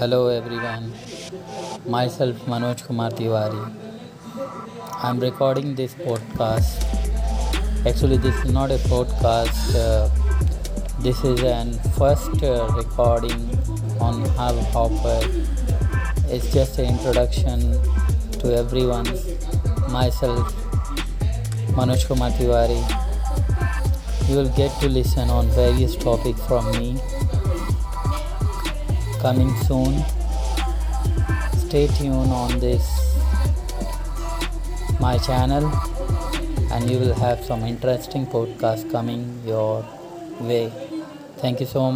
Hello everyone, myself Manoj Kumar Tiwari. I'm recording this podcast. Actually, this is not a podcast, uh, this is an first uh, recording on Hub Hopper. It's just an introduction to everyone. Myself, Manoj Kumar Tiwari. You will get to listen on various topics from me coming soon. Stay tuned on this my channel and you will have some interesting podcasts coming your way. Thank you so much.